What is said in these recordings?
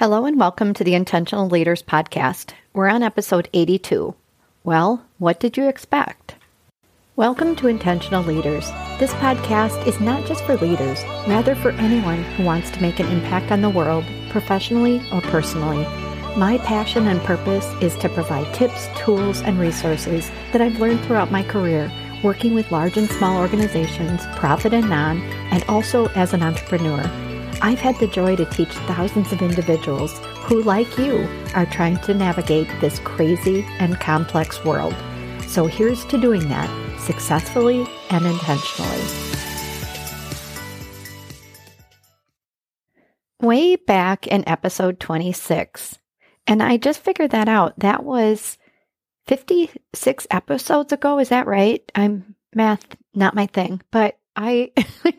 Hello and welcome to the Intentional Leaders Podcast. We're on episode 82. Well, what did you expect? Welcome to Intentional Leaders. This podcast is not just for leaders, rather for anyone who wants to make an impact on the world, professionally or personally. My passion and purpose is to provide tips, tools, and resources that I've learned throughout my career, working with large and small organizations, profit and non, and also as an entrepreneur. I've had the joy to teach thousands of individuals who, like you, are trying to navigate this crazy and complex world. So here's to doing that successfully and intentionally. Way back in episode 26, and I just figured that out. That was 56 episodes ago. Is that right? I'm math, not my thing, but I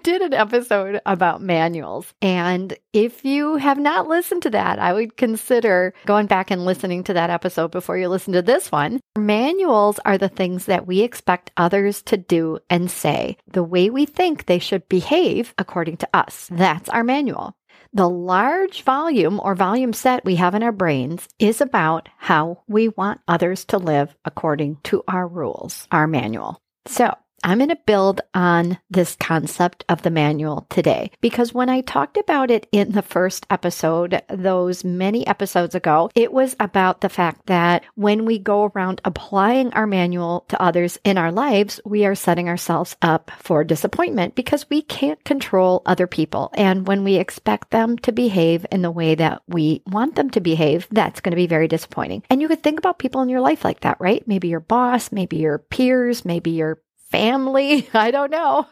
did an episode about manuals. And if you have not listened to that, I would consider going back and listening to that episode before you listen to this one. Manuals are the things that we expect others to do and say, the way we think they should behave according to us. That's our manual. The large volume or volume set we have in our brains is about how we want others to live according to our rules, our manual. So I'm going to build on this concept of the manual today because when I talked about it in the first episode, those many episodes ago, it was about the fact that when we go around applying our manual to others in our lives, we are setting ourselves up for disappointment because we can't control other people. And when we expect them to behave in the way that we want them to behave, that's going to be very disappointing. And you could think about people in your life like that, right? Maybe your boss, maybe your peers, maybe your family. I don't know.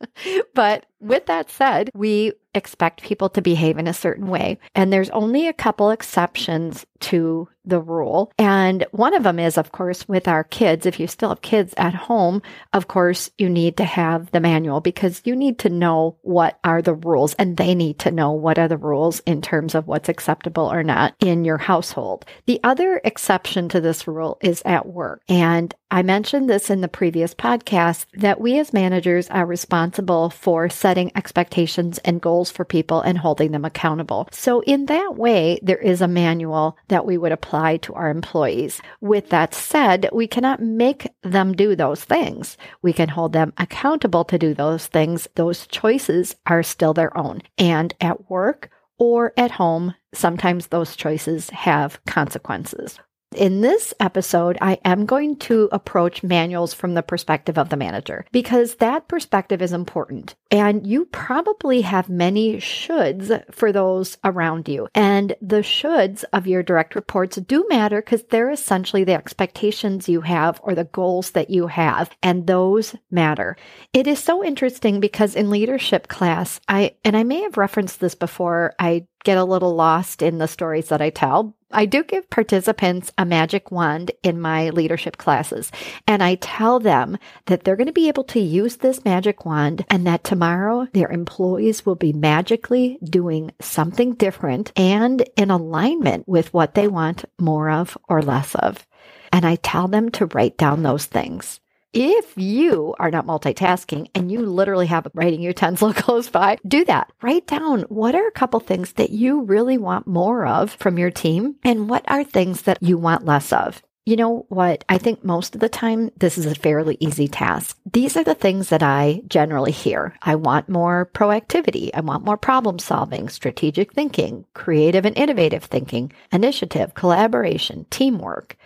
but with that said, we expect people to behave in a certain way. And there's only a couple exceptions to the rule. And one of them is, of course, with our kids. If you still have kids at home, of course, you need to have the manual because you need to know what are the rules and they need to know what are the rules in terms of what's acceptable or not in your household. The other exception to this rule is at work. And I mentioned this in the previous podcast that we as managers are responsible for setting expectations and goals for people and holding them accountable. So in that way, there is a manual that we would apply to our employees. With that said, we cannot make them do those things. We can hold them accountable to do those things. Those choices are still their own. And at work, or at home, sometimes those choices have consequences. In this episode, I am going to approach manuals from the perspective of the manager because that perspective is important. And you probably have many shoulds for those around you. And the shoulds of your direct reports do matter because they're essentially the expectations you have or the goals that you have. And those matter. It is so interesting because in leadership class, I, and I may have referenced this before, I get a little lost in the stories that I tell. I do give participants a magic wand in my leadership classes, and I tell them that they're going to be able to use this magic wand and that tomorrow their employees will be magically doing something different and in alignment with what they want more of or less of. And I tell them to write down those things. If you are not multitasking and you literally have writing utensil close by, do that. Write down what are a couple things that you really want more of from your team and what are things that you want less of. You know what? I think most of the time, this is a fairly easy task. These are the things that I generally hear. I want more proactivity. I want more problem solving, strategic thinking, creative and innovative thinking, initiative, collaboration, teamwork.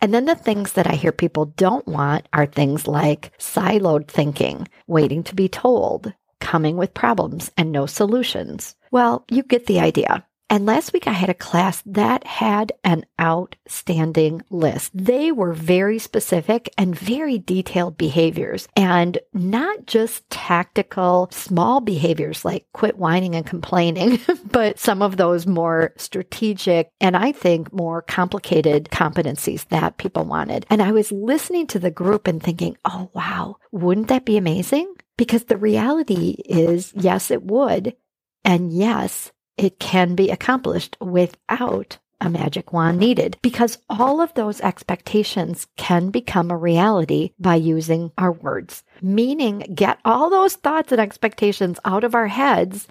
And then the things that I hear people don't want are things like siloed thinking, waiting to be told, coming with problems and no solutions. Well, you get the idea. And last week I had a class that had an outstanding list. They were very specific and very detailed behaviors and not just tactical small behaviors like quit whining and complaining, but some of those more strategic and I think more complicated competencies that people wanted. And I was listening to the group and thinking, oh, wow, wouldn't that be amazing? Because the reality is, yes, it would. And yes, it can be accomplished without a magic wand needed because all of those expectations can become a reality by using our words. Meaning, get all those thoughts and expectations out of our heads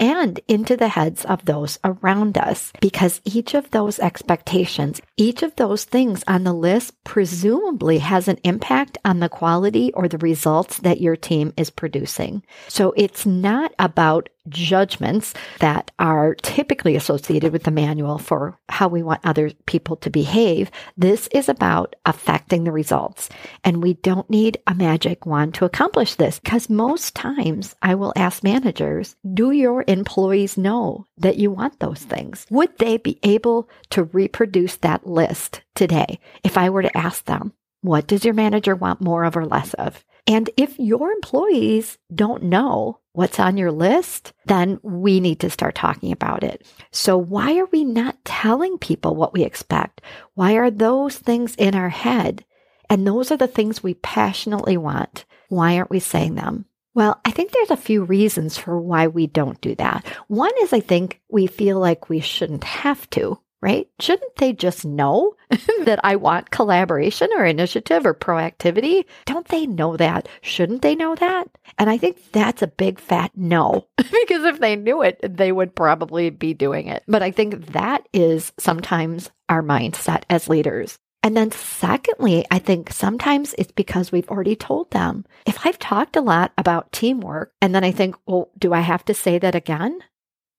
and into the heads of those around us because each of those expectations, each of those things on the list presumably has an impact on the quality or the results that your team is producing. So it's not about judgments that are typically associated with the manual for how we want other people to behave. This is about affecting the results. And we don't need a magic wand to accomplish this because most times I will ask managers, do your employees know that you want those things? Would they be able to reproduce that list today if I were to ask them? What does your manager want more of or less of? And if your employees don't know what's on your list, then we need to start talking about it. So why are we not telling people what we expect? Why are those things in our head? And those are the things we passionately want. Why aren't we saying them? Well, I think there's a few reasons for why we don't do that. One is I think we feel like we shouldn't have to right? Shouldn't they just know that I want collaboration or initiative or proactivity? Don't they know that? Shouldn't they know that? And I think that's a big fat no, because if they knew it, they would probably be doing it. But I think that is sometimes our mindset as leaders. And then, secondly, I think sometimes it's because we've already told them. If I've talked a lot about teamwork and then I think, well, do I have to say that again?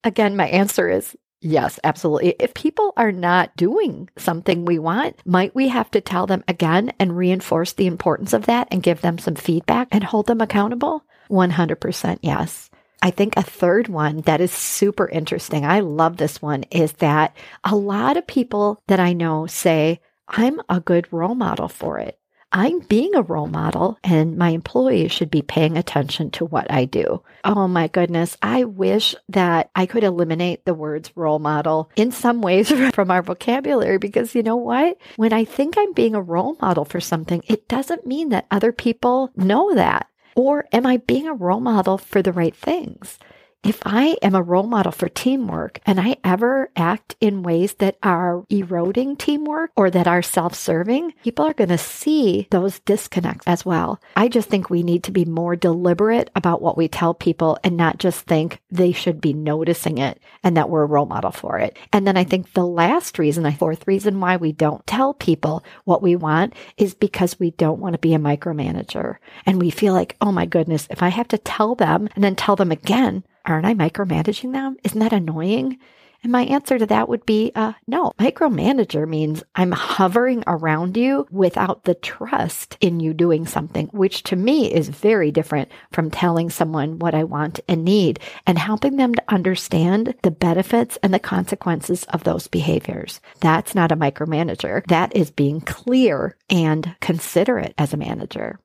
Again, my answer is Yes, absolutely. If people are not doing something we want, might we have to tell them again and reinforce the importance of that and give them some feedback and hold them accountable? 100% yes. I think a third one that is super interesting, I love this one, is that a lot of people that I know say, I'm a good role model for it. I'm being a role model and my employees should be paying attention to what I do. Oh my goodness. I wish that I could eliminate the words role model in some ways from our vocabulary because you know what? When I think I'm being a role model for something, it doesn't mean that other people know that. Or am I being a role model for the right things? If I am a role model for teamwork and I ever act in ways that are eroding teamwork or that are self serving, people are going to see those disconnects as well. I just think we need to be more deliberate about what we tell people and not just think they should be noticing it and that we're a role model for it. And then I think the last reason, the fourth reason why we don't tell people what we want is because we don't want to be a micromanager. And we feel like, oh my goodness, if I have to tell them and then tell them again, aren't I micromanaging them? Isn't that annoying? And my answer to that would be uh, no. Micromanager means I'm hovering around you without the trust in you doing something, which to me is very different from telling someone what I want and need and helping them to understand the benefits and the consequences of those behaviors. That's not a micromanager. That is being clear and considerate as a manager.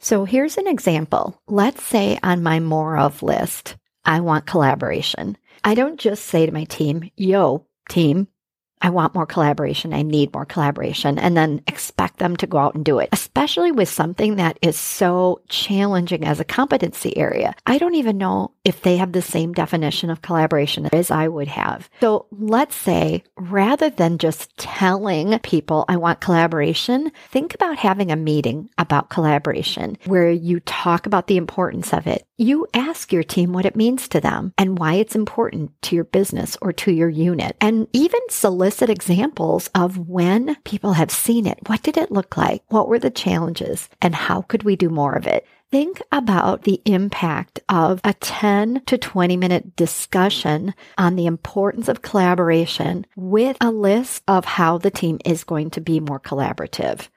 So here's an example. Let's say on my more of list, I want collaboration. I don't just say to my team, yo, team, I want more collaboration. I need more collaboration and then expect them to go out and do it, especially with something that is so challenging as a competency area. I don't even know if they have the same definition of collaboration as I would have. So let's say rather than just telling people I want collaboration, think about having a meeting about collaboration where you talk about the importance of it. You ask your team what it means to them and why it's important to your business or to your unit and even solicit examples of when people have seen it. What did it look like? What were the challenges? And how could we do more of it? Think about the impact of a 10 to 20 minute discussion on the importance of collaboration with a list of how the team is going to be more collaborative.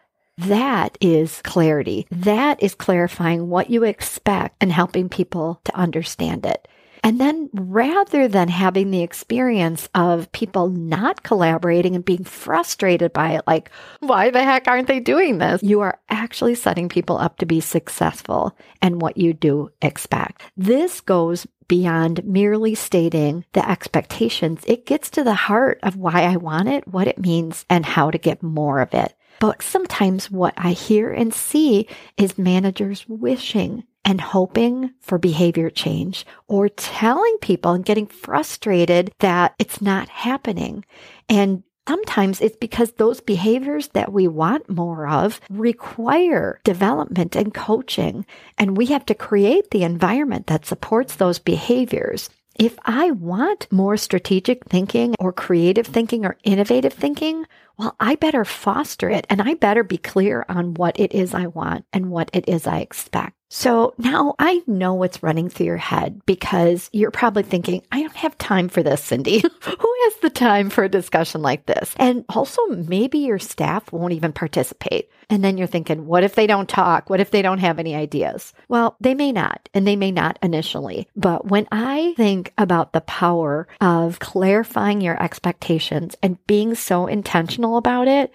That is clarity. That is clarifying what you expect and helping people to understand it. And then rather than having the experience of people not collaborating and being frustrated by it, like, why the heck aren't they doing this? You are actually setting people up to be successful and what you do expect. This goes beyond merely stating the expectations. It gets to the heart of why I want it, what it means, and how to get more of it. But sometimes what I hear and see is managers wishing and hoping for behavior change or telling people and getting frustrated that it's not happening. And Sometimes it's because those behaviors that we want more of require development and coaching, and we have to create the environment that supports those behaviors. If I want more strategic thinking or creative thinking or innovative thinking, well, I better foster it and I better be clear on what it is I want and what it is I expect. So now I know what's running through your head because you're probably thinking, I don't have time for this, Cindy. Who has the time for a discussion like this? And also, maybe your staff won't even participate. And then you're thinking, what if they don't talk? What if they don't have any ideas? Well, they may not, and they may not initially. But when I think about the power of clarifying your expectations and being so intentional about it,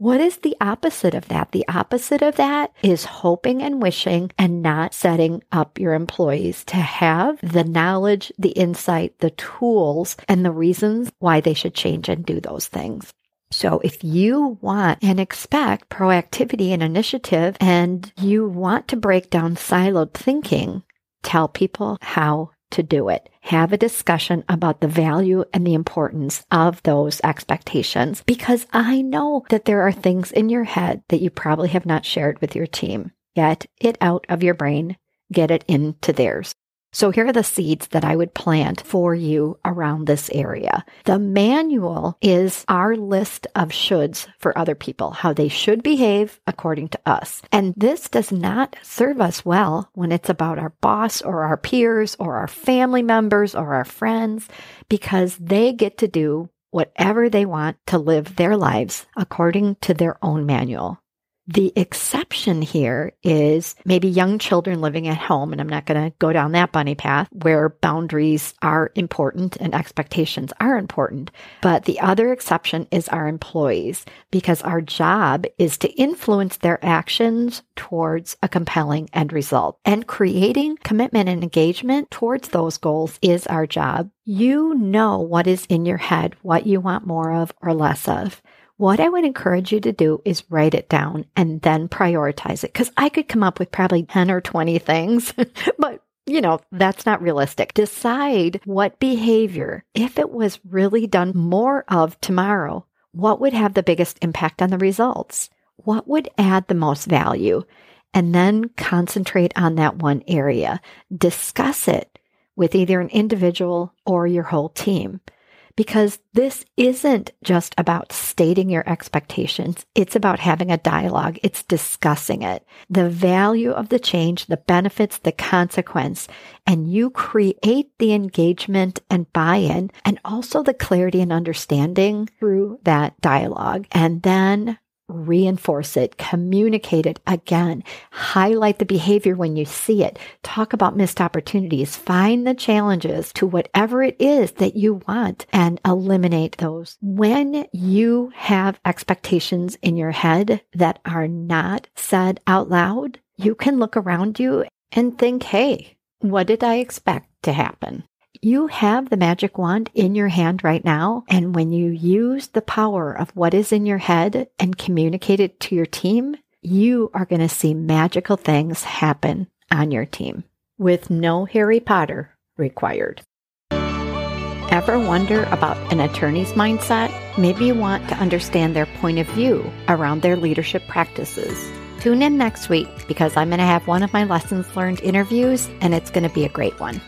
what is the opposite of that? The opposite of that is hoping and wishing and not setting up your employees to have the knowledge, the insight, the tools, and the reasons why they should change and do those things. So if you want and expect proactivity and initiative and you want to break down siloed thinking, tell people how to do it. Have a discussion about the value and the importance of those expectations because I know that there are things in your head that you probably have not shared with your team. Get it out of your brain, get it into theirs. So here are the seeds that I would plant for you around this area. The manual is our list of shoulds for other people, how they should behave according to us. And this does not serve us well when it's about our boss or our peers or our family members or our friends because they get to do whatever they want to live their lives according to their own manual. The exception here is maybe young children living at home, and I'm not going to go down that bunny path where boundaries are important and expectations are important. But the other exception is our employees because our job is to influence their actions towards a compelling end result. And creating commitment and engagement towards those goals is our job. You know what is in your head, what you want more of or less of. What I would encourage you to do is write it down and then prioritize it. Cause I could come up with probably 10 or 20 things, but you know, that's not realistic. Decide what behavior, if it was really done more of tomorrow, what would have the biggest impact on the results? What would add the most value? And then concentrate on that one area. Discuss it with either an individual or your whole team because this isn't just about stating your expectations. It's about having a dialogue. It's discussing it, the value of the change, the benefits, the consequence, and you create the engagement and buy-in and also the clarity and understanding through that dialogue. And then reinforce it, communicate it again, highlight the behavior when you see it, talk about missed opportunities, find the challenges to whatever it is that you want and eliminate those. When you have expectations in your head that are not said out loud, you can look around you and think, hey, what did I expect to happen? You have the magic wand in your hand right now. And when you use the power of what is in your head and communicate it to your team, you are going to see magical things happen on your team with no Harry Potter required. Ever wonder about an attorney's mindset? Maybe you want to understand their point of view around their leadership practices. Tune in next week because I'm going to have one of my lessons learned interviews and it's going to be a great one.